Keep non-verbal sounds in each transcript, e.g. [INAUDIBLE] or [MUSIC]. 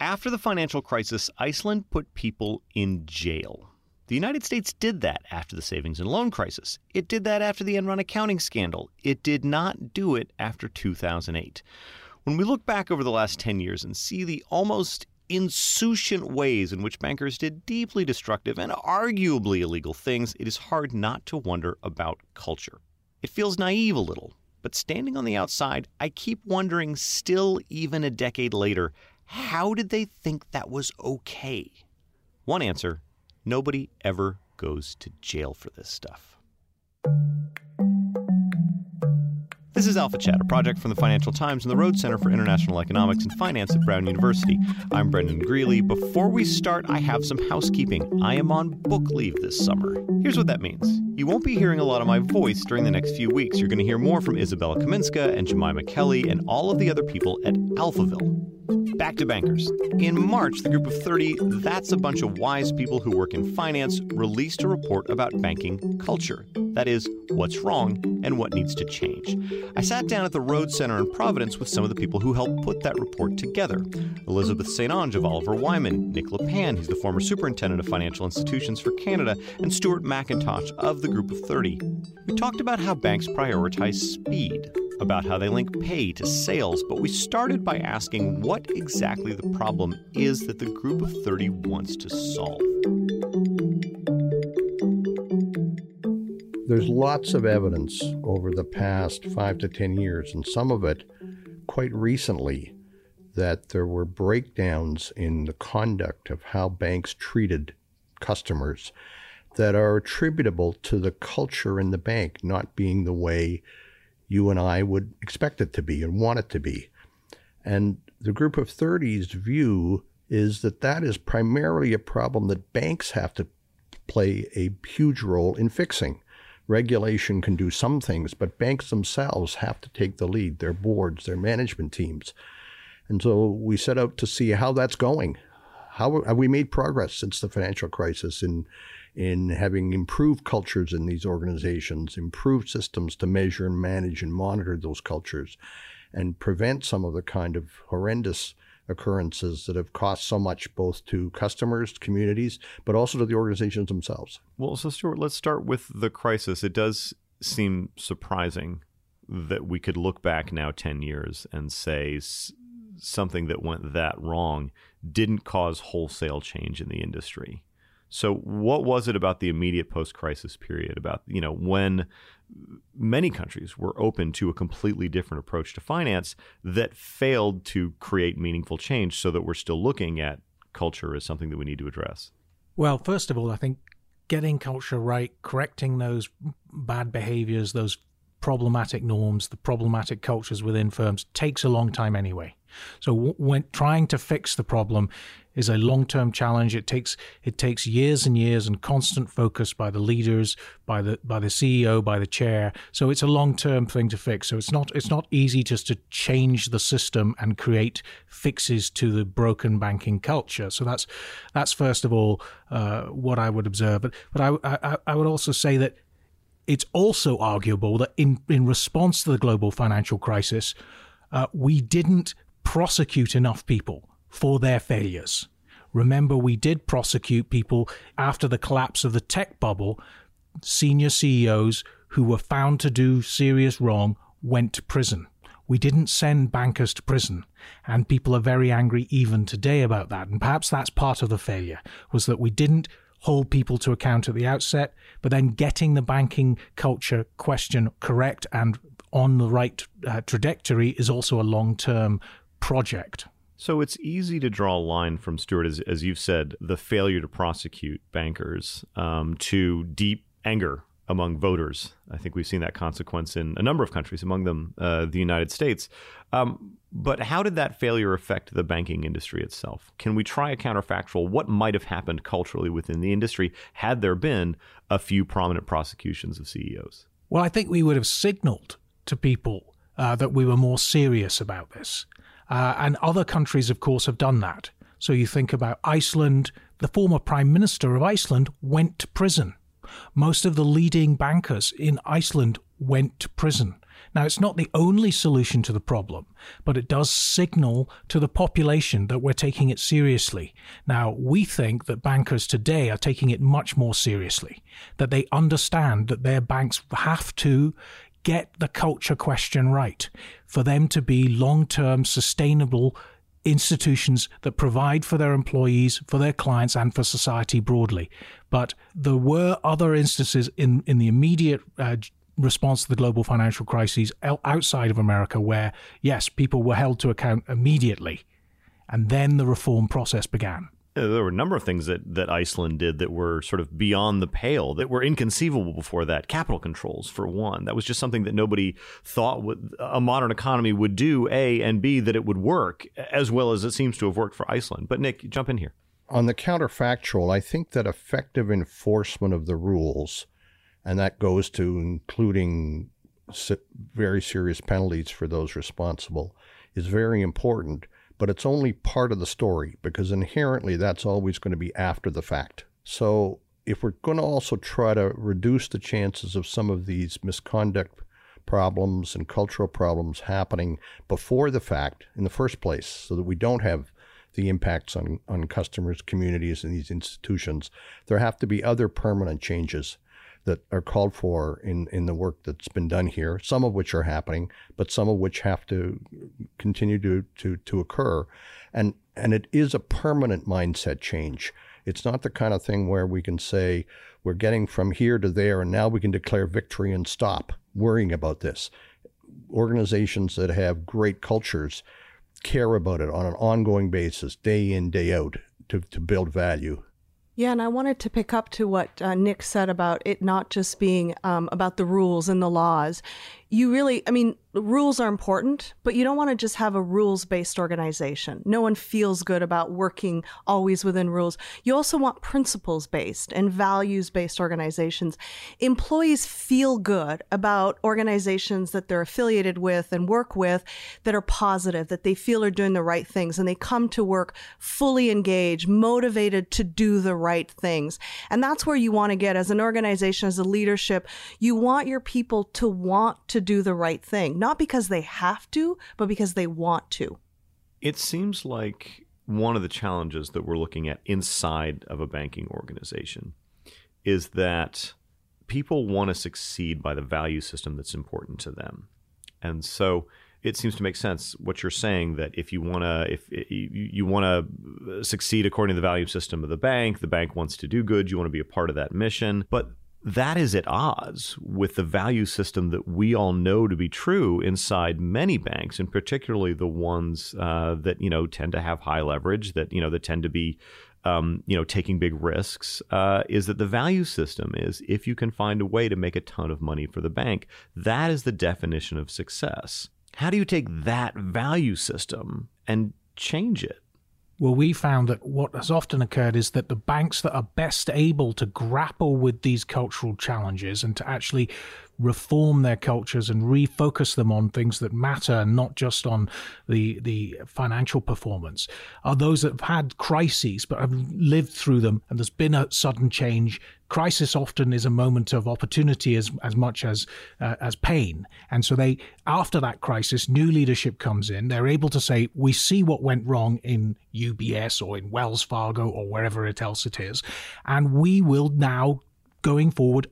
After the financial crisis, Iceland put people in jail. The United States did that after the savings and loan crisis. It did that after the Enron accounting scandal. It did not do it after 2008. When we look back over the last 10 years and see the almost insouciant ways in which bankers did deeply destructive and arguably illegal things, it is hard not to wonder about culture. It feels naive a little, but standing on the outside, I keep wondering, still even a decade later, how did they think that was okay? One answer nobody ever goes to jail for this stuff. This is Alphachat, a project from the Financial Times and the Rhodes Center for International Economics and Finance at Brown University. I'm Brendan Greeley. Before we start, I have some housekeeping. I am on book leave this summer. Here's what that means you won't be hearing a lot of my voice during the next few weeks. You're going to hear more from Izabella Kaminska and Jemima Kelly and all of the other people at Alphaville. Back to bankers. In March, the group of 30, that's a bunch of wise people who work in finance, released a report about banking culture. That is, what's wrong and what needs to change. I sat down at the Rhodes Center in Providence with some of the people who helped put that report together. Elizabeth St-Onge of Oliver Wyman, Nick Le Pan, who's the former superintendent of financial institutions for Canada, and Stuart Mackintosh of the group of 30. We talked about how banks prioritize speed, about how they link pay to sales, but we started by asking what exactly the problem is that the group of 30 wants to solve. There's lots of evidence over the past five to 10 years, and some of it quite recently, that there were breakdowns in the conduct of how banks treated customers that are attributable to the culture in the bank not being the way you and I would expect it to be and want it to be. And the group of 30's view is that that is primarily a problem that banks have to play a huge role in fixing. Regulation can do some things, but banks themselves have to take the lead, their boards, their management teams. And so we set out to see how that's going. How have we made progress since the financial crisis in in having improved cultures in these organizations, improved systems to measure and manage and monitor those cultures, and prevent some of the kind of horrendous occurrences that have cost so much both to customers, communities, but also to the organizations themselves. Well, so Stuart, let's start with the crisis. It does seem surprising that we could look back now 10 years and say something that went that wrong didn't cause wholesale change in the industry. So, what was it about the immediate post crisis period, about, you know, when many countries were open to a completely different approach to finance that failed to create meaningful change so that we're still looking at culture as something that we need to address? Well, first of all, I think getting culture right, correcting those bad behaviors, those problematic norms, the problematic cultures within firms takes a long time anyway. So when trying to fix the problem is a long-term challenge. It takes it takes years and years and constant focus by the leaders, by the by the CEO, by the chair. So it's a long-term thing to fix. So it's not it's not easy just to change the system and create fixes to the broken banking culture. So that's that's first of all uh, what I would observe. But but I, I I would also say that it's also arguable that in in response to the global financial crisis, uh, we didn't prosecute enough people for their failures. Remember, we did prosecute people after the collapse of the tech bubble. Senior CEOs who were found to do serious wrong went to prison. We didn't send bankers to prison, and people are very angry even today about that. And perhaps that's part of the failure was that we didn't hold people to account at the outset, but then getting the banking culture question correct and on the right uh, trajectory is also a long term project. So it's easy to draw a line from Stuart, as, as you've said, the failure to prosecute bankers um, to deep anger among voters. I think we've seen that consequence in a number of countries, among them uh, the United States. Um, but how did that failure affect the banking industry itself? Can we try a counterfactual? What might have happened culturally within the industry had there been a few prominent prosecutions of CEOs? Well, I think we would have signaled to people uh, that we were more serious about this. Uh, and other countries, of course, have done that. So you think about Iceland, the former prime minister of Iceland went to prison. Most of the leading bankers in Iceland went to prison. Now, it's not the only solution to the problem, but it does signal to the population that we're taking it seriously. Now, we think that bankers today are taking it much more seriously, that they understand that their banks have to get the culture question right for them to be long term sustainable institutions that provide for their employees, for their clients, and for society broadly. But there were other instances in, in the immediate uh, response to the global financial crises outside of America where, yes, people were held to account immediately. And then the reform process began. Uh, there were a number of things that, that Iceland did that were sort of beyond the pale, that were inconceivable before that. Capital controls, for one. That was just something that nobody thought would, a modern economy would do, A, and B, that it would work, as well as it seems to have worked for Iceland. But Nick, jump in here. On the counterfactual, I think that effective enforcement of the rules, and that goes to including very serious penalties for those responsible, is very important but it's only part of the story because inherently that's always going to be after the fact. So if we're going to also try to reduce the chances of some of these misconduct problems and cultural problems happening before the fact in the first place so that we don't have the impacts on, on customers, communities, and these institutions, there have to be other permanent changes that are called for in, in the work that's been done here, some of which are happening, but some of which have to continue to, to, to occur. And, and it is a permanent mindset change. It's not the kind of thing where we can say we're getting from here to there and now we can declare victory and stop worrying about this. Organizations that have great cultures care about it on an ongoing basis, day in, day out, to, to build value. Yeah, and I wanted to pick up to what uh, Nick said about it not just being um, about the rules and the laws. You really, I mean, rules are important, but you don't want to just have a rules based organization. No one feels good about working always within rules. You also want principles based and values based organizations. Employees feel good about organizations that they're affiliated with and work with that are positive, that they feel are doing the right things, and they come to work fully engaged, motivated to do the right things. And that's where you want to get as an organization, as a leadership. You want your people to want to do the right thing not because they have to, but because they want to. It seems like one of the challenges that we're looking at inside of a banking organization is that people want to succeed by the value system that's important to them. And so it seems to make sense what you're saying that if you want to if you want to succeed according to the value system of the bank, the bank wants to do good, you want to be a part of that mission. But that is at odds with the value system that we all know to be true inside many banks, and particularly the ones uh, that you know tend to have high leverage, that you know that tend to be um, you know taking big risks. Uh, is that the value system is if you can find a way to make a ton of money for the bank, that is the definition of success. How do you take that value system and change it? Well, we found that what has often occurred is that the banks that are best able to grapple with these cultural challenges and to actually reform their cultures and refocus them on things that matter, not just on the the financial performance, are those that have had crises but have lived through them, and there's been a sudden change. Crisis often is a moment of opportunity as as much as uh, as pain, and so they after that crisis, new leadership comes in. They're able to say, "We see what went wrong in UBS or in Wells Fargo or wherever it else it is, and we will now." Going forward,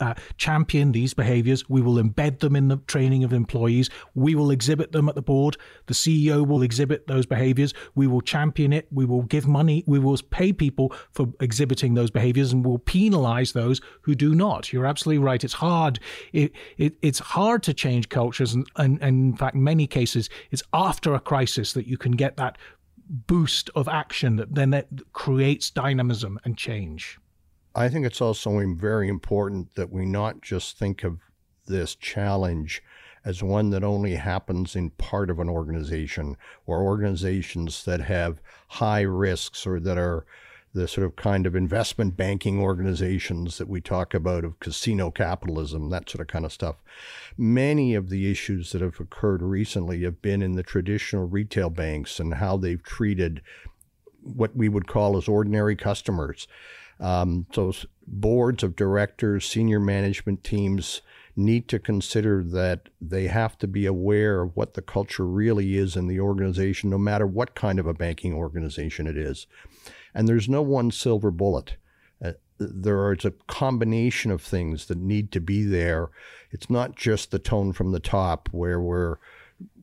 uh, champion these behaviors. We will embed them in the training of employees. We will exhibit them at the board. The CEO will exhibit those behaviors. We will champion it. We will give money. We will pay people for exhibiting those behaviors and we'll penalize those who do not. You're absolutely right. It's hard. It, it, it's hard to change cultures. And, and, and in fact, many cases, it's after a crisis that you can get that boost of action that then that creates dynamism and change. I think it's also very important that we not just think of this challenge as one that only happens in part of an organization or organizations that have high risks or that are the sort of kind of investment banking organizations that we talk about of casino capitalism, that sort of kind of stuff. Many of the issues that have occurred recently have been in the traditional retail banks and how they've treated what we would call as ordinary customers. Um, so, boards of directors, senior management teams need to consider that they have to be aware of what the culture really is in the organization, no matter what kind of a banking organization it is. And there's no one silver bullet. Uh, there is a combination of things that need to be there. It's not just the tone from the top where we're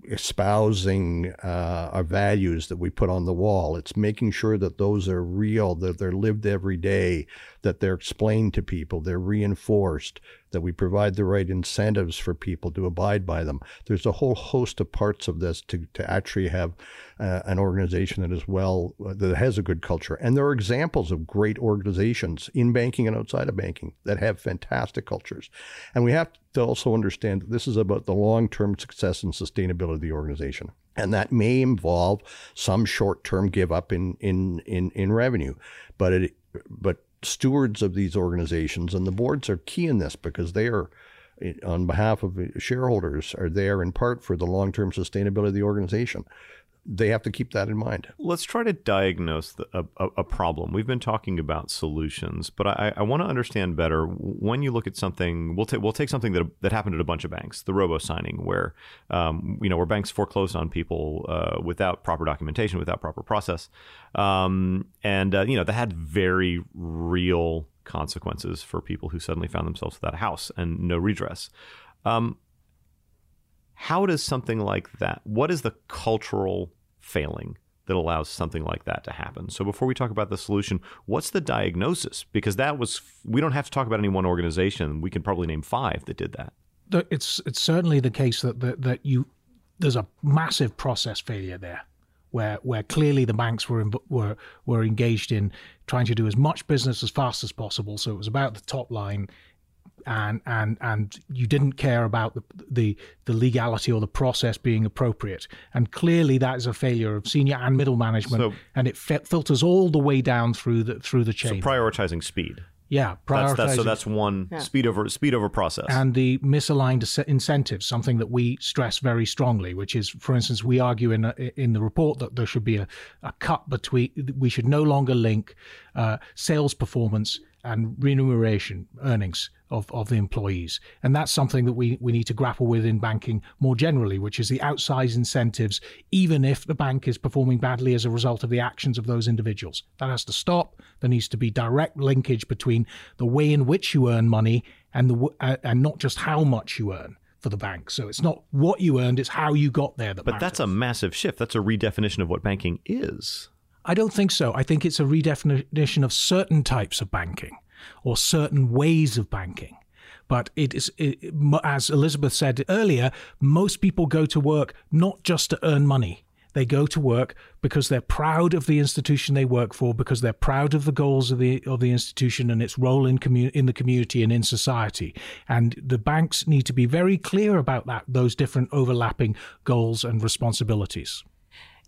espousing uh, our values that we put on the wall. It's making sure that those are real, that they're lived every day, that they're explained to people, they're reinforced, that we provide the right incentives for people to abide by them. There's a whole host of parts of this to, to actually have uh, an organization that is well, uh, that has a good culture. And there are examples of great organizations in banking and outside of banking that have fantastic cultures. And we have to also understand that this is about the long term success and sustainability of the organization. And that may involve some short term give up in, in, in, in revenue. But it, but stewards of these organizations and the boards are key in this because they are eh, on behalf of shareholders are there in part for the long-term sustainability of the organization they have to keep that in mind. Let's try to diagnose the, a, a, problem. We've been talking about solutions, but I, I want to understand better when you look at something. We'll take we'll take something that that happened at a bunch of banks, the robo signing, where um, you know where banks foreclosed on people uh, without proper documentation, without proper process, um, and uh, you know that had very real consequences for people who suddenly found themselves without a house and no redress. Um, how does something like that? What is the cultural failing that allows something like that to happen. So before we talk about the solution, what's the diagnosis? Because that was we don't have to talk about any one organization. We can probably name five that did that. It's it's certainly the case that that, that you there's a massive process failure there. Where, where clearly the banks were in, were were engaged in trying to do as much business as fast as possible. So it was about the top line and and and you didn't care about the, the the legality or the process being appropriate. And clearly, that is a failure of senior and middle management, so, and it filters all the way down through the through the chain. So prioritizing speed. Yeah, prioritizing. That's, that's, so that's one yeah. speed over speed over process. And the misaligned incentives, something that we stress very strongly, which is, for instance, we argue in in the report that there should be a, a cut between. We should no longer link uh, sales performance and remuneration earnings of, of the employees. And that's something that we, we need to grapple with in banking more generally, which is the outsized incentives, even if the bank is performing badly as a result of the actions of those individuals. That has to stop. There needs to be direct linkage between the way in which you earn money and the uh, and not just how much you earn for the bank. So it's not what you earned, it's how you got there that But matters. that's a massive shift. That's a redefinition of what banking is. I don't think so. I think it's a redefinition of certain types of banking or certain ways of banking. But it is, it, as Elizabeth said earlier, most people go to work not just to earn money. They go to work because they're proud of the institution they work for, because they're proud of the goals of the of the institution and its role in commu- in the community and in society. And the banks need to be very clear about that those different overlapping goals and responsibilities.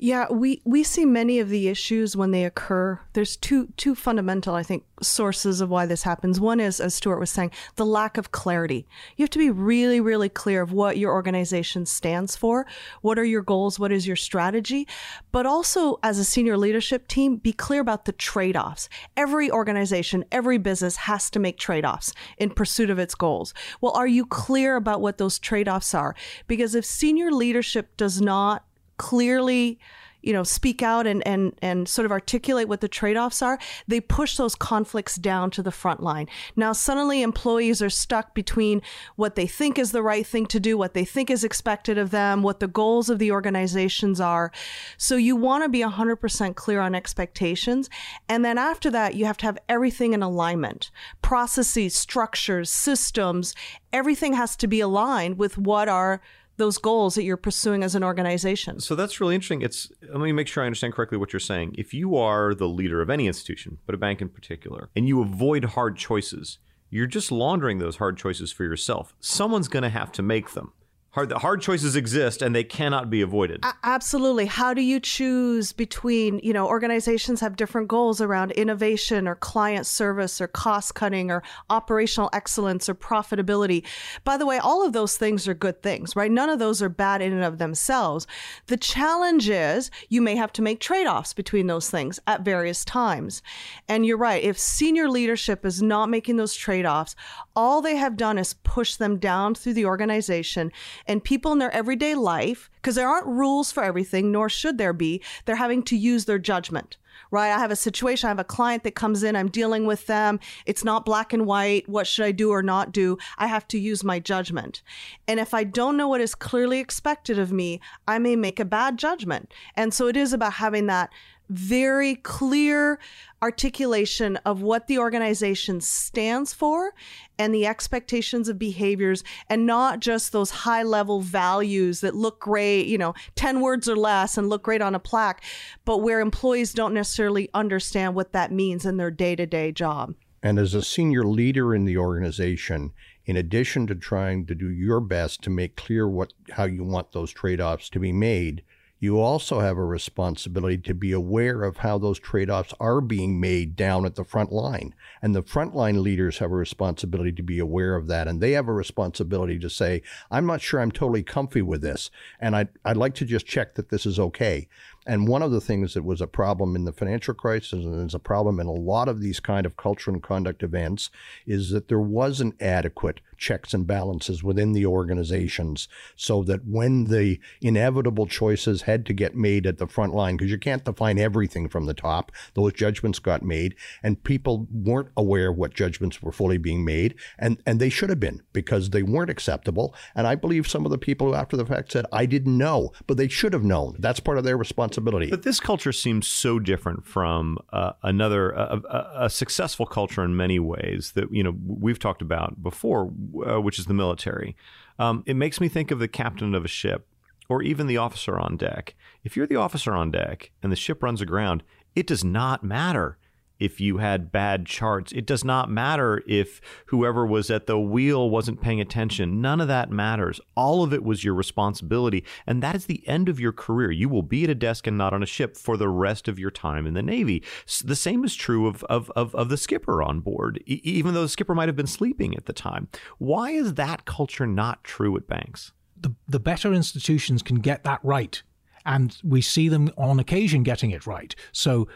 Yeah, we, we see many of the issues when they occur. There's two two fundamental, I think, sources of why this happens. One is, as Stuart was saying, the lack of clarity. You have to be really, really clear of what your organization stands for. What are your goals? What is your strategy? But also, as a senior leadership team, be clear about the trade offs. Every organization, every business has to make trade offs in pursuit of its goals. Well, are you clear about what those trade offs are? Because if senior leadership does not clearly you know speak out and and and sort of articulate what the trade-offs are they push those conflicts down to the front line. Now suddenly employees are stuck between what they think is the right thing to do what they think is expected of them what the goals of the organizations are. So you want to be 100% clear on expectations. And then after that you have to have everything in alignment. Processes structures systems everything has to be aligned with what are those goals that you're pursuing as an organization. So that's really interesting. It's let me make sure I understand correctly what you're saying. If you are the leader of any institution, but a bank in particular, and you avoid hard choices, you're just laundering those hard choices for yourself. Someone's going to have to make them. Hard, hard choices exist and they cannot be avoided. A- absolutely. How do you choose between, you know, organizations have different goals around innovation or client service or cost cutting or operational excellence or profitability. By the way, all of those things are good things, right? None of those are bad in and of themselves. The challenge is you may have to make trade offs between those things at various times. And you're right. If senior leadership is not making those trade offs, all they have done is push them down through the organization and people in their everyday life, because there aren't rules for everything, nor should there be, they're having to use their judgment. Right. I have a situation. I have a client that comes in. I'm dealing with them. It's not black and white. What should I do or not do? I have to use my judgment. And if I don't know what is clearly expected of me, I may make a bad judgment. And so it is about having that very clear articulation of what the organization stands for and the expectations of behaviors and not just those high level values that look great, you know, 10 words or less and look great on a plaque, but where employees don't necessarily understand what that means in their day to day job. And as a senior leader in the organization, in addition to trying to do your best to make clear what how you want those trade-offs to be made, you also have a responsibility to be aware of how those trade offs are being made down at the front line. And the frontline leaders have a responsibility to be aware of that. And they have a responsibility to say, I'm not sure I'm totally comfy with this. And I'd, I'd like to just check that this is okay. And one of the things that was a problem in the financial crisis and is a problem in a lot of these kind of culture and conduct events is that there wasn't adequate checks and balances within the organizations so that when the inevitable choices had to get made at the front line, because you can't define everything from the top, those judgments got made and people weren't aware of what judgments were fully being made. And, and they should have been because they weren't acceptable. And I believe some of the people who after the fact said, I didn't know, but they should have known. That's part of their responsibility. But this culture seems so different from uh, another, a, a, a successful culture in many ways that, you know, we've talked about before uh, which is the military. Um, it makes me think of the captain of a ship or even the officer on deck. If you're the officer on deck and the ship runs aground, it does not matter if you had bad charts. It does not matter if whoever was at the wheel wasn't paying attention. None of that matters. All of it was your responsibility. And that is the end of your career. You will be at a desk and not on a ship for the rest of your time in the Navy. The same is true of, of, of, of the skipper on board, e- even though the skipper might have been sleeping at the time. Why is that culture not true at banks? The, the better institutions can get that right. And we see them on occasion getting it right. So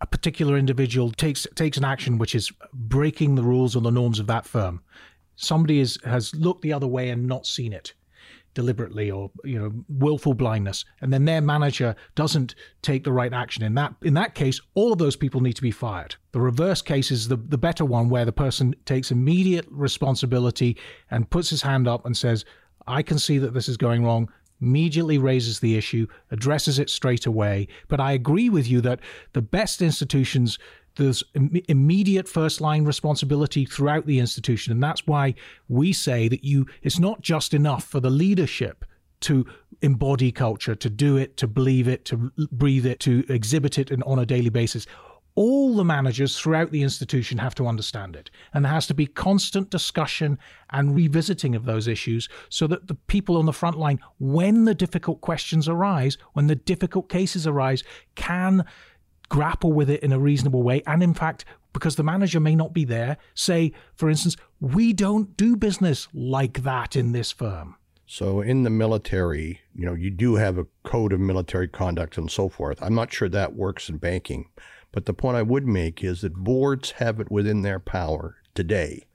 a particular individual takes takes an action which is breaking the rules or the norms of that firm. Somebody is has looked the other way and not seen it deliberately or you know willful blindness. And then their manager doesn't take the right action. In that in that case all of those people need to be fired. The reverse case is the the better one where the person takes immediate responsibility and puts his hand up and says i can see that this is going wrong immediately raises the issue, addresses it straight away. But I agree with you that the best institutions, there's Im- immediate first line responsibility throughout the institution. And that's why we say that you, it's not just enough for the leadership to embody culture, to do it, to believe it, to breathe it, to exhibit it on a daily basis all the managers throughout the institution have to understand it. And there has to be constant discussion and revisiting of those issues so that the people on the front line, when the difficult questions arise, when the difficult cases arise, can grapple with it in a reasonable way. And in fact, because the manager may not be there, say, for instance, we don't do business like that in this firm. So in the military, you know, you do have a code of military conduct and so forth. I'm not sure that works in banking. But the point I would make is that boards have it within their power today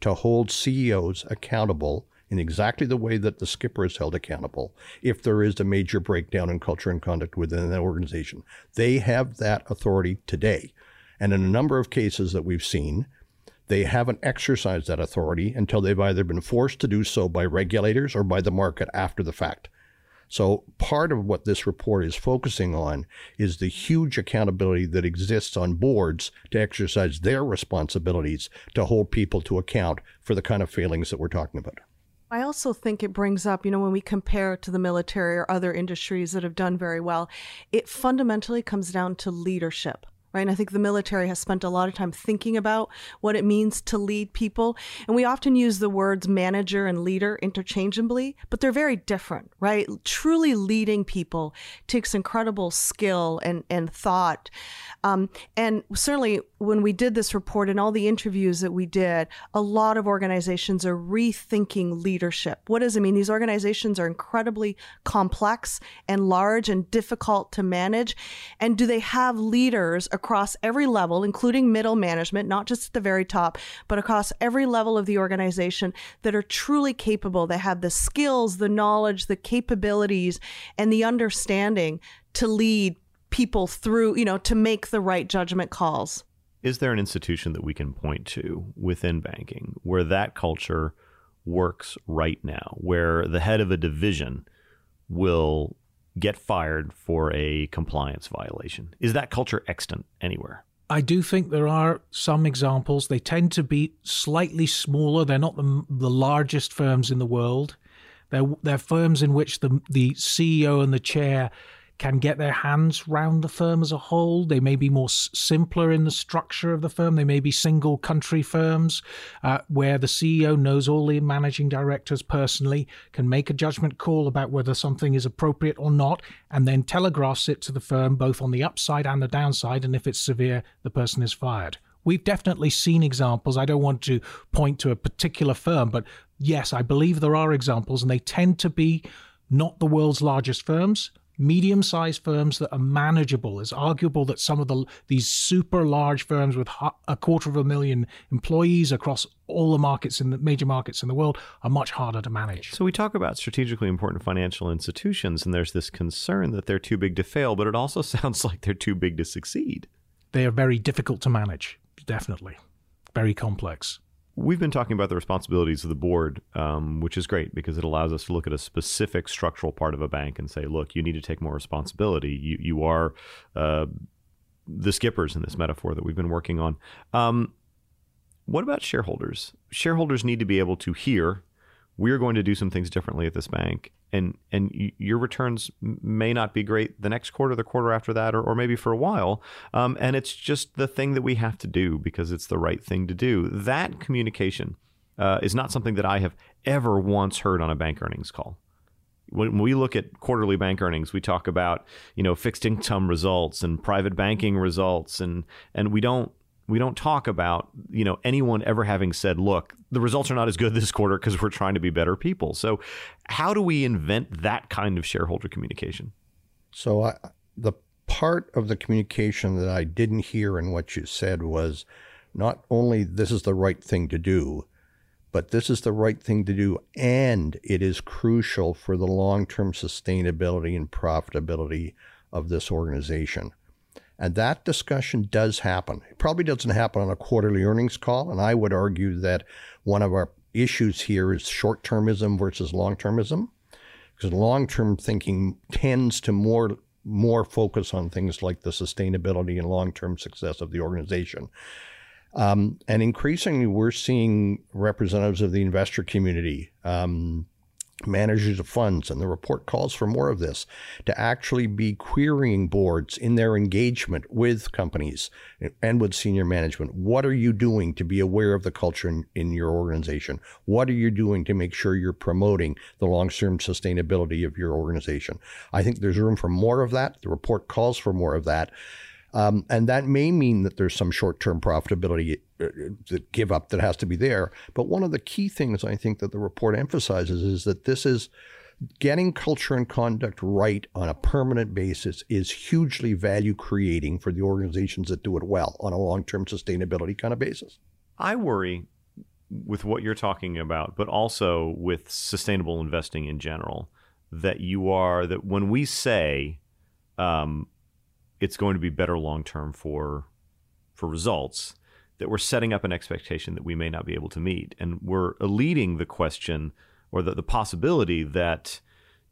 to hold CEOs accountable in exactly the way that the skipper is held accountable if there is a major breakdown in culture and conduct within an organization. They have that authority today. And in a number of cases that we've seen, they haven't exercised that authority until they've either been forced to do so by regulators or by the market after the fact. So, part of what this report is focusing on is the huge accountability that exists on boards to exercise their responsibilities to hold people to account for the kind of failings that we're talking about. I also think it brings up, you know, when we compare to the military or other industries that have done very well, it fundamentally comes down to leadership right? And I think the military has spent a lot of time thinking about what it means to lead people. And we often use the words manager and leader interchangeably, but they're very different, right? Truly leading people takes incredible skill and, and thought. Um, and certainly when we did this report and all the interviews that we did, a lot of organizations are rethinking leadership. What does it mean? These organizations are incredibly complex and large and difficult to manage. And do they have leaders across every level, including middle management, not just at the very top, but across every level of the organization that are truly capable, that have the skills, the knowledge, the capabilities, and the understanding to lead people through, you know, to make the right judgment calls. Is there an institution that we can point to within banking where that culture works right now, where the head of a division will get fired for a compliance violation. Is that culture extant anywhere? I do think there are some examples. They tend to be slightly smaller. They're not the, the largest firms in the world. They're, they're firms in which the, the CEO and the chair can get their hands round the firm as a whole. They may be more s- simpler in the structure of the firm. They may be single country firms uh, where the CEO knows all the managing directors personally, can make a judgment call about whether something is appropriate or not, and then telegraphs it to the firm both on the upside and the downside. And if it's severe, the person is fired. We've definitely seen examples. I don't want to point to a particular firm, but yes, I believe there are examples, and they tend to be not the world's largest firms, medium-sized firms that are manageable. It's arguable that some of the these super large firms with a quarter of a million employees across all the markets in the major markets in the world are much harder to manage. So we talk about strategically important financial institutions and there's this concern that they're too big to fail, but it also [LAUGHS] sounds like they're too big to succeed. They are very difficult to manage, definitely. Very complex. We've been talking about the responsibilities of the board, um, which is great because it allows us to look at a specific structural part of a bank and say, look, you need to take more responsibility. You, you are uh, the skippers in this metaphor that we've been working on. Um, what about shareholders? Shareholders need to be able to hear we're going to do some things differently at this bank. And and your returns may not be great the next quarter the quarter after that or, or maybe for a while. Um, and it's just the thing that we have to do because it's the right thing to do. That communication uh, is not something that i have ever once heard on a bank earnings call. When we look at quarterly bank earnings we talk about you know fixed income results and private banking results and and we don't we don't talk about you know anyone ever having said look the results are not as good [LAUGHS] this quarter because we're trying to be better people. So how do we invent that kind of shareholder communication? So I, the part of the communication that i didn't hear in what you said was not only this is the right thing to do but this is the right thing to do and it is crucial for the long-term sustainability and profitability of this organization and that discussion does happen. It probably doesn't happen on a quarterly earnings call. And I would argue that one of our issues here is short termism versus long termism. Because long term thinking tends to more more focus on things like the sustainability and long term success of the organization. Um, and increasingly, we're seeing representatives of the investor community, um, managers of funds, and the report calls for more of this to actually be querying boards in their engagement with companies and with senior management. What are you doing to be aware of the culture in, in your organization? What are you doing to make sure you're promoting the long term sustainability of your organization? I think there's room for more of that. The report calls for more of that. Um, and that may mean that there's some short term profitability that give up that has to be there. But one of the key things I think that the report emphasizes is that this is getting culture and conduct right on a permanent basis is hugely value creating for the organizations that do it well on a long term sustainability kind of basis. I worry with what you're talking about, but also with sustainable investing in general, that you are, that when we say, um, it's going to be better long term for for results that we're setting up an expectation that we may not be able to meet and we're eluding the question or the, the possibility that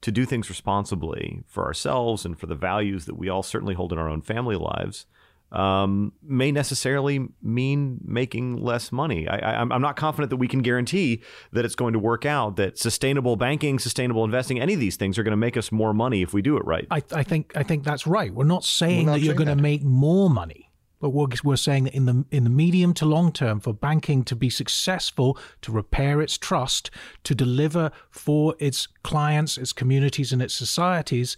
to do things responsibly for ourselves and for the values that we all certainly hold in our own family lives um, may necessarily mean making less money. I, am not confident that we can guarantee that it's going to work out. That sustainable banking, sustainable investing, any of these things are going to make us more money if we do it right. I, I think I think that's right. We're not saying We're not that you're going to make more money. But we're, saying that in the in the medium to long term, for banking to be successful, to repair its trust, to deliver for its clients, its communities, and its societies,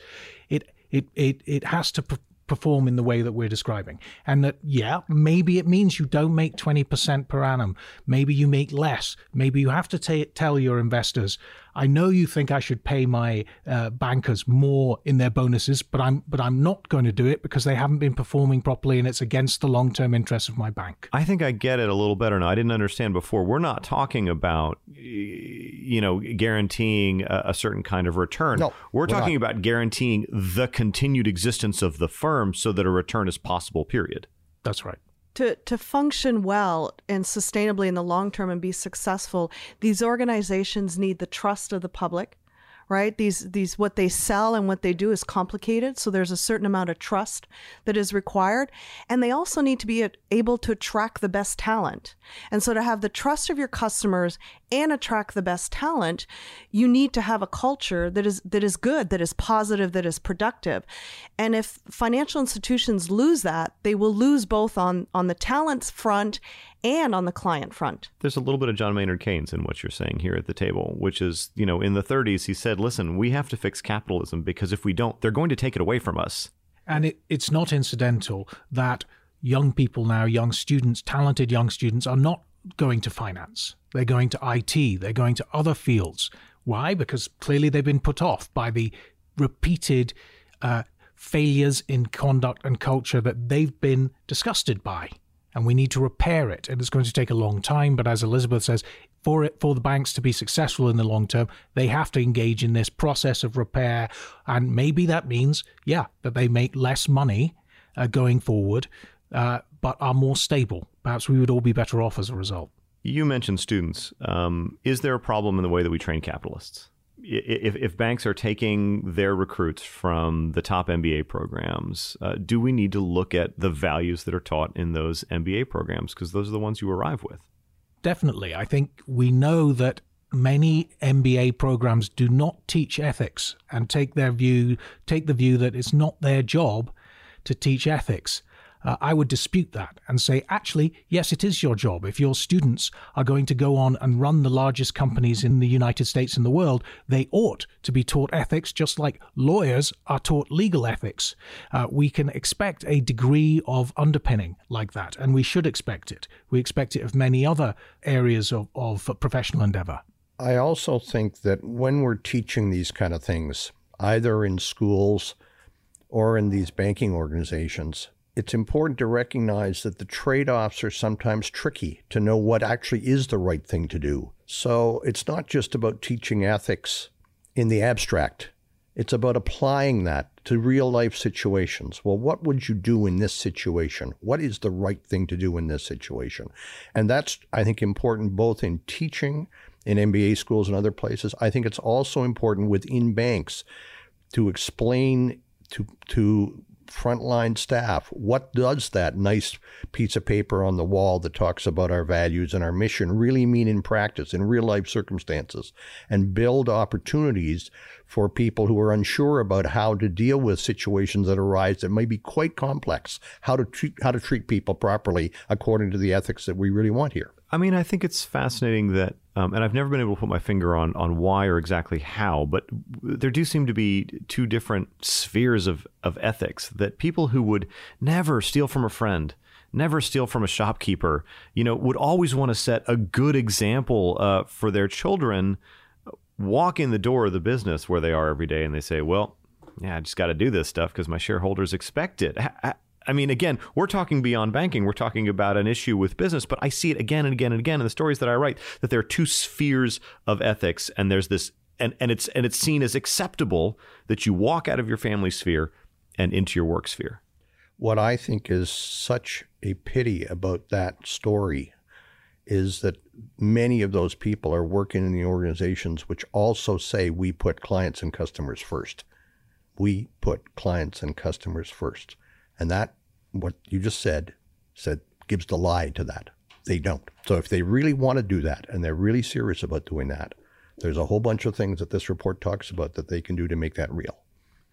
it it it, it has to. P- perform in the way that we're describing and that yeah maybe it means you don't make 20% per annum maybe you make less maybe you have to ta tell your investors i know you think i should pay my uh, bankers more in their bonuses but i'm but i'm not going to do it because they haven't been performing properly and it's against the long-term interests of my bank I think I get it a little better now. I didn't understand before. We're not talking about, you know, guaranteeing a, a certain kind of return. No, we're we're talking not. about guaranteeing the continued existence of the firm so that a return is possible. Period. that's right to to function well and sustainably in the long term and be successful these organizations need the trust of the public right? These these what they sell and what they do is complicated. So there's a certain amount of trust that is required. And they also need to be able to attract the best talent. And so to have the trust of your customers and attract the best talent you need to have a culture that is that is good that is positive that is productive and if financial institutions lose that they will lose both on on the talent front and on the client front There's a little bit of John Maynard Keynes in what you're saying here at the table, which is, you know, in the 30s, he said, listen, we have to fix capitalism because if we don't, they're going to take it away from us. And it, it's not incidental that young people now, young students, talented young students, are not going to finance. They're going to IT, they're going to other fields. Why? Because clearly they've been put off by the repeated uh, failures in conduct and culture that they've been disgusted by. And we need to repair it. And it's going to take a long time. But as Elizabeth says, for it for the banks to be successful in the long term, they have to engage in this process of repair. And maybe that means, yeah, that they make less money uh, going forward, uh, but are more stable. Perhaps we would all be better off as a result. You mentioned students. Um, is there a problem in the way that we train capitalists? If, if banks are taking their recruits from the top MBA programs, uh, do we need to look at the values that are taught in those MBA programs? Because those are the ones you arrive with. Definitely. I think we know that many MBA programs do not teach ethics and take their view take the view that it's not their job to teach ethics. Uh, I would dispute that and say, actually, yes, it is your job. If your students are going to go on and run the largest companies in the United States and the world, they ought to be taught ethics just like lawyers are taught legal ethics. Uh, we can expect a degree of underpinning like that, and we should expect it. We expect it of many other areas of, of professional endeavor. I also think that when we're teaching these kind of things, either in schools or in these banking organizations, it's important to recognize that the trade offs are sometimes tricky to know what actually is the right thing to do. So it's not just about teaching ethics in the abstract, it's about applying that to real life situations. Well, what would you do in this situation? What is the right thing to do in this situation? And that's, I think, important both in teaching in MBA schools and other places. I think it's also important within banks to explain to to frontline staff what does that nice piece of paper on the wall that talks about our values and our mission really mean in practice in real life circumstances and build opportunities for people who are unsure about how to deal with situations that arise that may be quite complex how to treat how to treat people properly according to the ethics that we really want here I mean, I think it's fascinating that, um, and I've never been able to put my finger on on why or exactly how, but there do seem to be two different spheres of of ethics that people who would never steal from a friend. Never steal from a shopkeeper, you know, would always want to set a good example uh, for their children. Walk in the door of the business where they are every day, and they say, "Well, yeah, I just got to do this stuff because my shareholders expect it." I mean, again, we're talking beyond banking. We're talking about an issue with business, but I see it again and again and again in the stories that I write that there are two spheres of ethics, and there's this, and, and it's and it's seen as acceptable that you walk out of your family sphere and into your work sphere. What I think is such a pity about that story is that many of those people are working in the organizations which also say we put clients and customers first. We put clients and customers first. And that what you just said said gives the lie to that. They don't. So if they really want to do that and they're really serious about doing that, there's a whole bunch of things that this report talks about that they can do to make that real.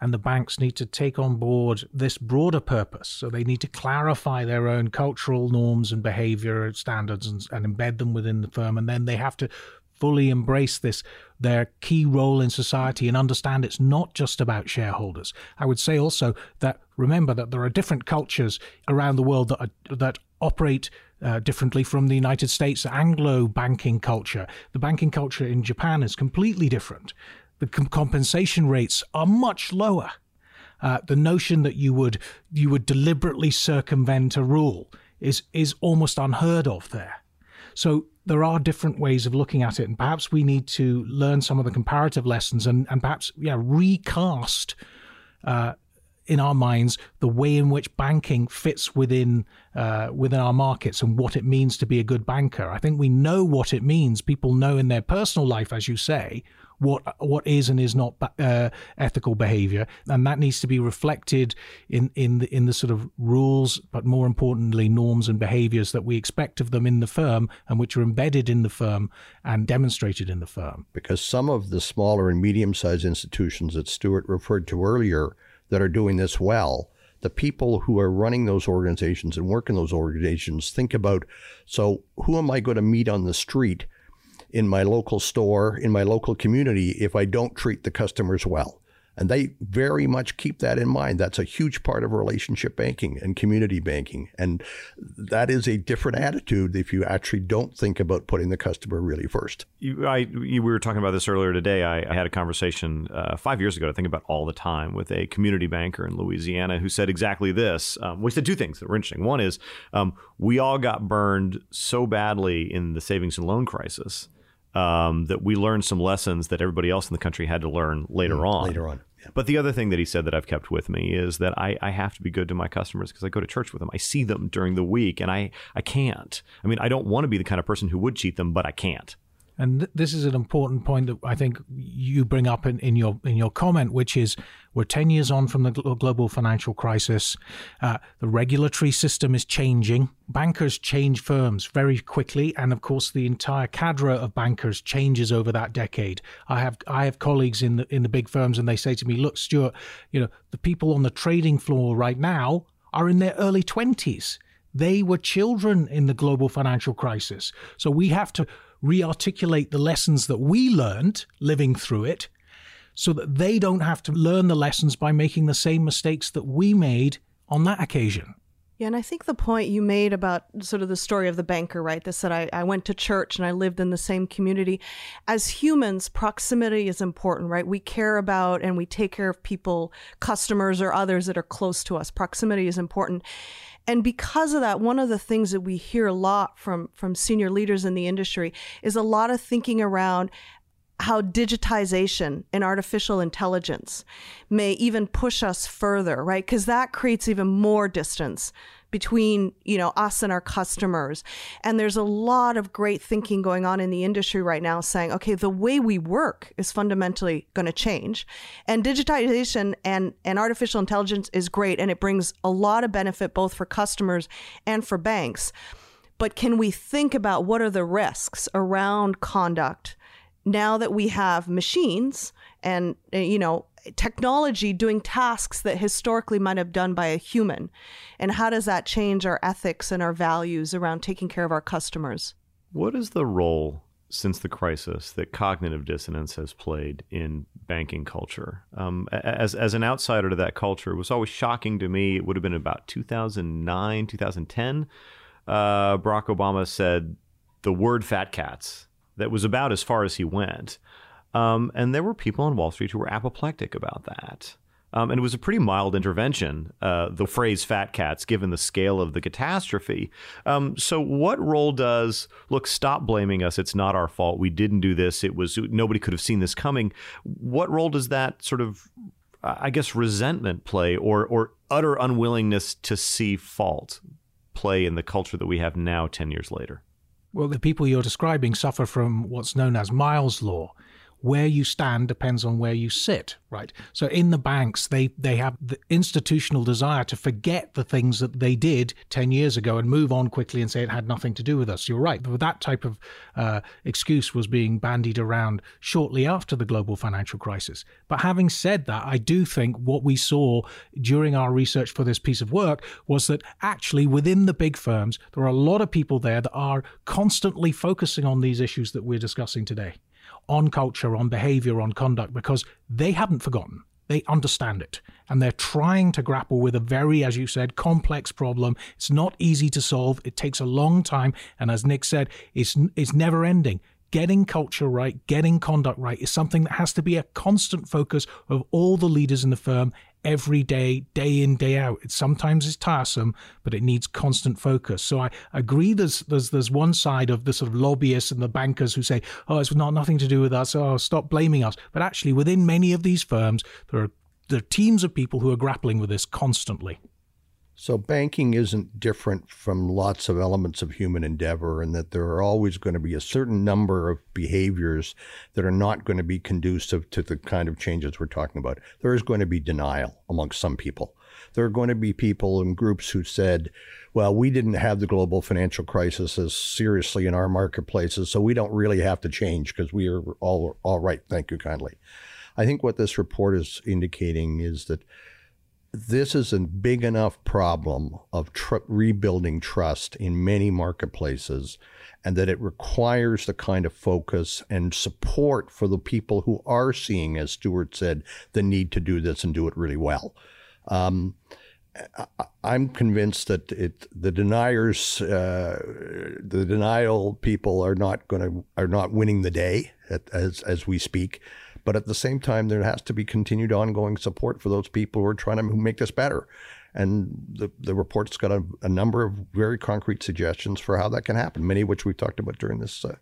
And the banks need to take on board this broader purpose. So they need to clarify their own cultural norms and behavior standards and, and embed them within the firm. And then they have to fully embrace this their key role in society and understand it's not just about shareholders. I would say also that remember that there are different cultures around the world that are, that operate uh, differently from the United States Anglo banking culture. The banking culture in Japan is completely different. The com- compensation rates are much lower. Uh, the notion that you would you would deliberately circumvent a rule is is almost unheard of there. So there are different ways of looking at it, and perhaps we need to learn some of the comparative lessons and, and perhaps yeah recast uh, in our minds the way in which banking fits within uh, within our markets and what it means to be a good banker. I think we know what it means. People know in their personal life, as you say, what what is and is not uh, ethical behavior, and that needs to be reflected in in the, in the sort of rules, but more importantly, norms and behaviors that we expect of them in the firm and which are embedded in the firm and demonstrated in the firm. Because some of the smaller and medium-sized institutions that Stuart referred to earlier that are doing this well the people who are running those organizations and work in those organizations think about so who am I going to meet on the street in my local store, in my local community, if I don't treat the customers well. And they very much keep that in mind. That's a huge part of relationship banking and community banking. And that is a different attitude if you actually don't think about putting the customer really first. You, I, you, we were talking about this earlier today. I, I had a conversation uh, five years ago, I think about all the time, with a community banker in Louisiana who said exactly this. Um, we said two things that were interesting. One is um, we all got burned so badly in the savings and loan crisis um, that we learned some lessons that everybody else in the country had to learn later mm, on. Later on. Yeah. But the other thing that he said that I've kept with me is that I, I have to be good to my customers because I go to church with them. I see them during the week and I, I can't. I mean, I don't want to be the kind of person who would cheat them, but I can't. And th- this is an important point that I think you bring up in, in your in your comment, which is we're ten years on from the global financial crisis. Uh, the regulatory system is changing. Bankers change firms very quickly, and of course, the entire cadre of bankers changes over that decade. I have I have colleagues in the in the big firms, and they say to me, "Look, Stuart, you know the people on the trading floor right now are in their early twenties." They were children in the global financial crisis. So we have to re-articulate the lessons that we learned living through it so that they don't have to learn the lessons by making the same mistakes that we made on that occasion. Yeah, and I think the point you made about sort of the story of the banker, right? This that I, I went to church and I lived in the same community. As humans, proximity is important, right? We care about and we take care of people, customers, or others that are close to us. Proximity is important and because of that one of the things that we hear a lot from from senior leaders in the industry is a lot of thinking around how digitization and artificial intelligence may even push us further right? Because that creates even more distance between you know us and our customers. And there's a lot of great thinking going on in the industry right now saying okay the way we work is fundamentally going to change. And digitization and and artificial intelligence is great and it brings a lot of benefit both for customers and for banks. But can we think about what are the risks around conduct now that we have machines and you know technology doing tasks that historically might have done by a human? And how does that change our ethics and our values around taking care of our customers? What is the role since the crisis that cognitive dissonance has played in banking culture? Um, as, as an outsider to that culture, it was always shocking to me. It would have been about 2009, 2010. Uh, Barack Obama said the word fat cats. That was about as far as he went. Um, and there were people on Wall Street who were apoplectic about that. Um, and it was a pretty mild intervention, uh, the phrase fat cats, given the scale of the catastrophe. Um, so, what role does, look, stop blaming us. It's not our fault. We didn't do this. It was, nobody could have seen this coming. What role does that sort of, I guess, resentment play or, or utter unwillingness to see fault play in the culture that we have now 10 years later? Well, the people you're describing suffer from what's known as Miles' Law where you stand depends on where you sit, right? So in the banks, they, they have the institutional desire to forget the things that they did 10 years ago and move on quickly and say it had nothing to do with us. You're right. But that type of uh, excuse was being bandied around shortly after the global financial crisis. But having said that, I do think what we saw during our research for this piece of work was that actually within the big firms, there are a lot of people there that are constantly focusing on these issues that we're discussing today on culture, on behavior, on conduct, because they haven't forgotten. They understand it. And they're trying to grapple with a very, as you said, complex problem. It's not easy to solve. It takes a long time. And as Nick said, it's, it's never ending. Getting culture right, getting conduct right is something that has to be a constant focus of all the leaders in the firm every day, day in, day out. It sometimes is tiresome, but it needs constant focus. So I agree there's there's there's one side of the sort of lobbyists and the bankers who say, oh, it's not nothing to do with us, oh, stop blaming us. But actually within many of these firms, there are there are teams of people who are grappling with this constantly. So banking isn't different from lots of elements of human endeavor, and that there are always going to be a certain number of behaviors that are not going to be conducive to the kind of changes we're talking about. There is going to be denial amongst some people. There are going to be people and groups who said, well, we didn't have the global financial crisis as seriously in our marketplaces, so we don't really have to change because we are all all right. Thank you kindly. I think what this report is indicating is that this is a big enough problem of tr- rebuilding trust in many marketplaces and that it requires the kind of focus and support for the people who are seeing, as Stuart said, the need to do this and do it really well. Um, I'm convinced that it, the deniers, uh, the denial people are not going to are not winning the day at, as as we speak. But at the same time, there has to be continued ongoing support for those people who are trying to make this better. And the, the report's got a, a number of very concrete suggestions for how that can happen, many of which we've talked about during this uh,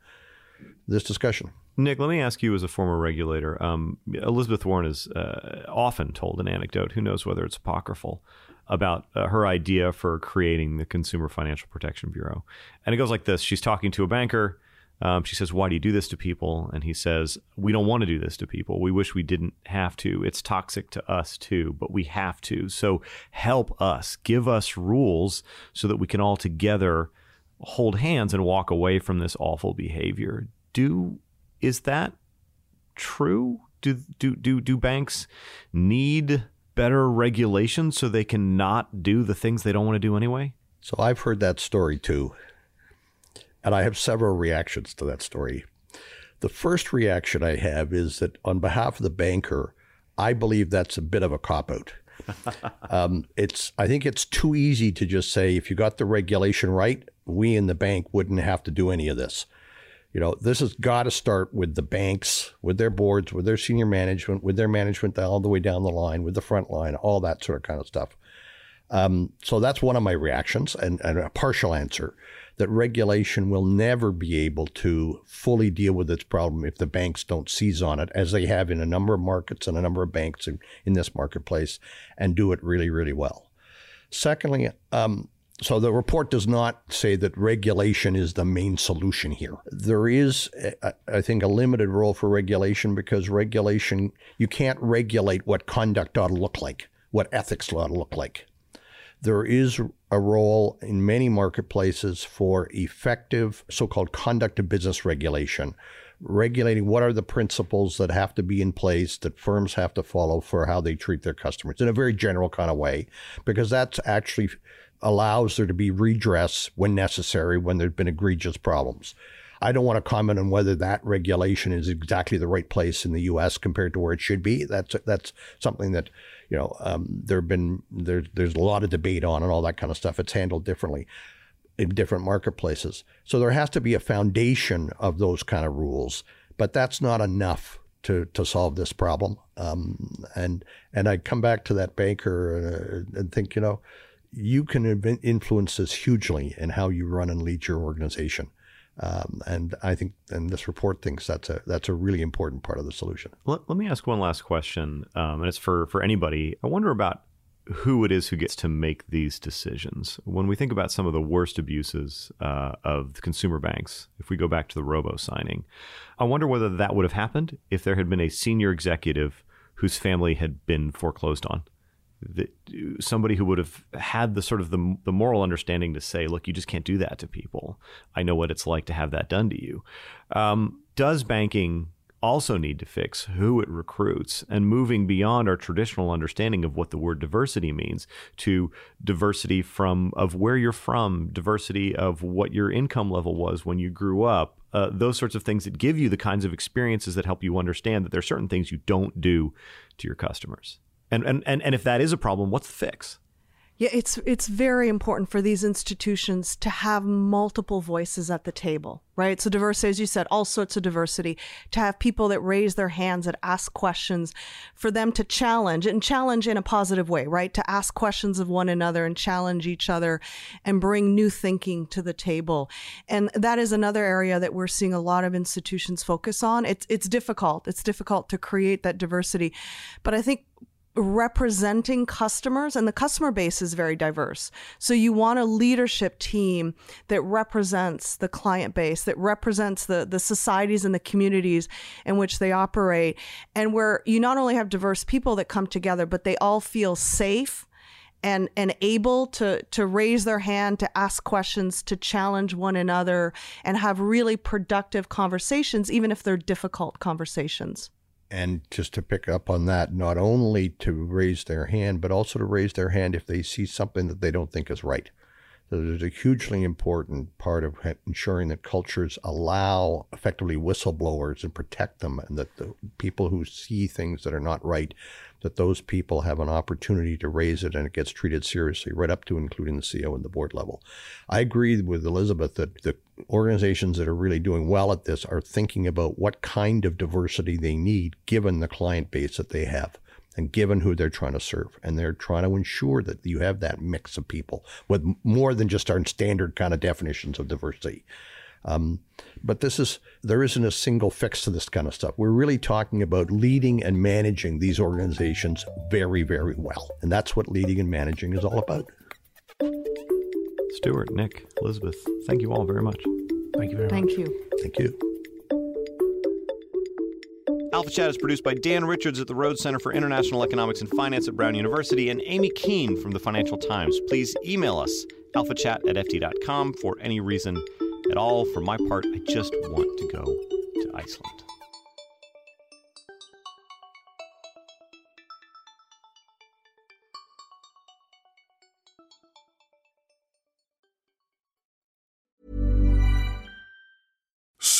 this discussion. Nick, let me ask you as a former regulator. Um, Elizabeth Warren is uh, often told an anecdote, who knows whether it's apocryphal, about uh, her idea for creating the Consumer Financial Protection Bureau. And it goes like this She's talking to a banker. Um, she says, Why do you do this to people? And he says, We don't want to do this to people. We wish we didn't have to. It's toxic to us too, but we have to. So help us, give us rules so that we can all together hold hands and walk away from this awful behavior. Do is that true? Do do do do banks need better regulation so they can not do the things they don't want to do anyway? So I've heard that story too. And I have several reactions to that story. The first reaction I have is that on behalf of the banker, I believe that's a bit of a cop out. [LAUGHS] um, it's I think it's too easy to just say if you got the regulation right, we in the bank wouldn't have to do any of this. You know, this has got to start with the banks, with their boards, with their senior management, with their management all the way down the line, with the front line, all that sort of kind of stuff. Um, so that's one of my reactions and, and a partial answer that regulation will never be able to fully deal with its problem if the banks don't seize on it, as they have in a number of markets and a number of banks in, in this marketplace, and do it really, really well. Secondly, um, so the report does not say that regulation is the main solution here. There is, I think, a limited role for regulation because regulation, you can't regulate what conduct ought to look like, what ethics ought to look like there is a role in many marketplaces for effective so called conduct of business regulation, regulating what are the principles that have to be in place that firms have to follow for how they treat their customers in a very general kind of way, because that's actually allows there to be redress when necessary when there's been egregious problems. I don't want to comment on whether that regulation is exactly the right place in the U.S. compared to where it should be. That's that's something that you know, um, there have been there, there's a lot of debate on and all that kind of stuff. It's handled differently in different marketplaces. So there has to be a foundation of those kind of rules, but that's not enough to to solve this problem. Um, and and I come back to that banker uh, and think, you know, you can influence this hugely in how you run and lead your organization. Um, and I think, and this report thinks that's a that's a really important part of the solution. Let, let me ask one last question, um, and it's for for anybody. I wonder about who it is who gets to make these decisions. When we think about some of the worst abuses uh, of consumer banks, if we go back to the robo signing, I wonder whether that would have happened if there had been a senior executive whose family had been foreclosed on. That somebody who would have had the sort of the, the moral understanding to say, look, you just can't do that to people. I know what it's like to have that done to you. Um, does banking also need to fix who it recruits and moving beyond our traditional understanding of what the word diversity means to diversity from of where you're from diversity of what your income level was when you grew up uh, those sorts of things that give you the kinds of experiences that help you understand that there are certain things you don't do to your customers and and and, and if that is a problem what's the fix yeah, it's it's very important for these institutions to have multiple voices at the table, right? So diversity, as you said, all sorts of diversity, to have people that raise their hands and ask questions, for them to challenge and challenge in a positive way, right? To ask questions of one another and challenge each other and bring new thinking to the table. And that is another area that we're seeing a lot of institutions focus on. It's it's difficult. It's difficult to create that diversity. But I think representing customers and the customer base is very diverse. So you want a leadership team that represents the client base, that represents the, the societies and the communities in which they operate. And where you not only have diverse people that come together, but they all feel safe and and able to to raise their hand to ask questions to challenge one another and have really productive conversations even if they're difficult conversations and just to pick up on that, not only to raise their hand, but also to raise their hand if they see something that they don't think is right. There's a hugely important part of ensuring that cultures allow effectively whistleblowers and protect them, and that the people who see things that are not right that those people have an opportunity to raise it and it gets treated seriously, right up to including the CEO and the board level. I agree with Elizabeth that the organizations that are really doing well at this are thinking about what kind of diversity they need given the client base that they have and given who they're trying to serve. And they're trying to ensure that you have that mix of people with more than just our standard kind of definitions of diversity. Um, but this is there isn't a single fix to this kind of stuff. We're really talking about leading and managing these organizations very, very well, and that's what leading and managing is all about. Stuart, Nick, Elizabeth, thank you all very much. Thank you very thank much. Thank you. Thank you. Alpha Chat is produced by Dan Richards at the Rhodes Center for International Economics and Finance at Brown University and Amy Keene from the Financial Times. Please email us, alphachat at ft.com, for any reason at all. For my part, I just want to go to Iceland.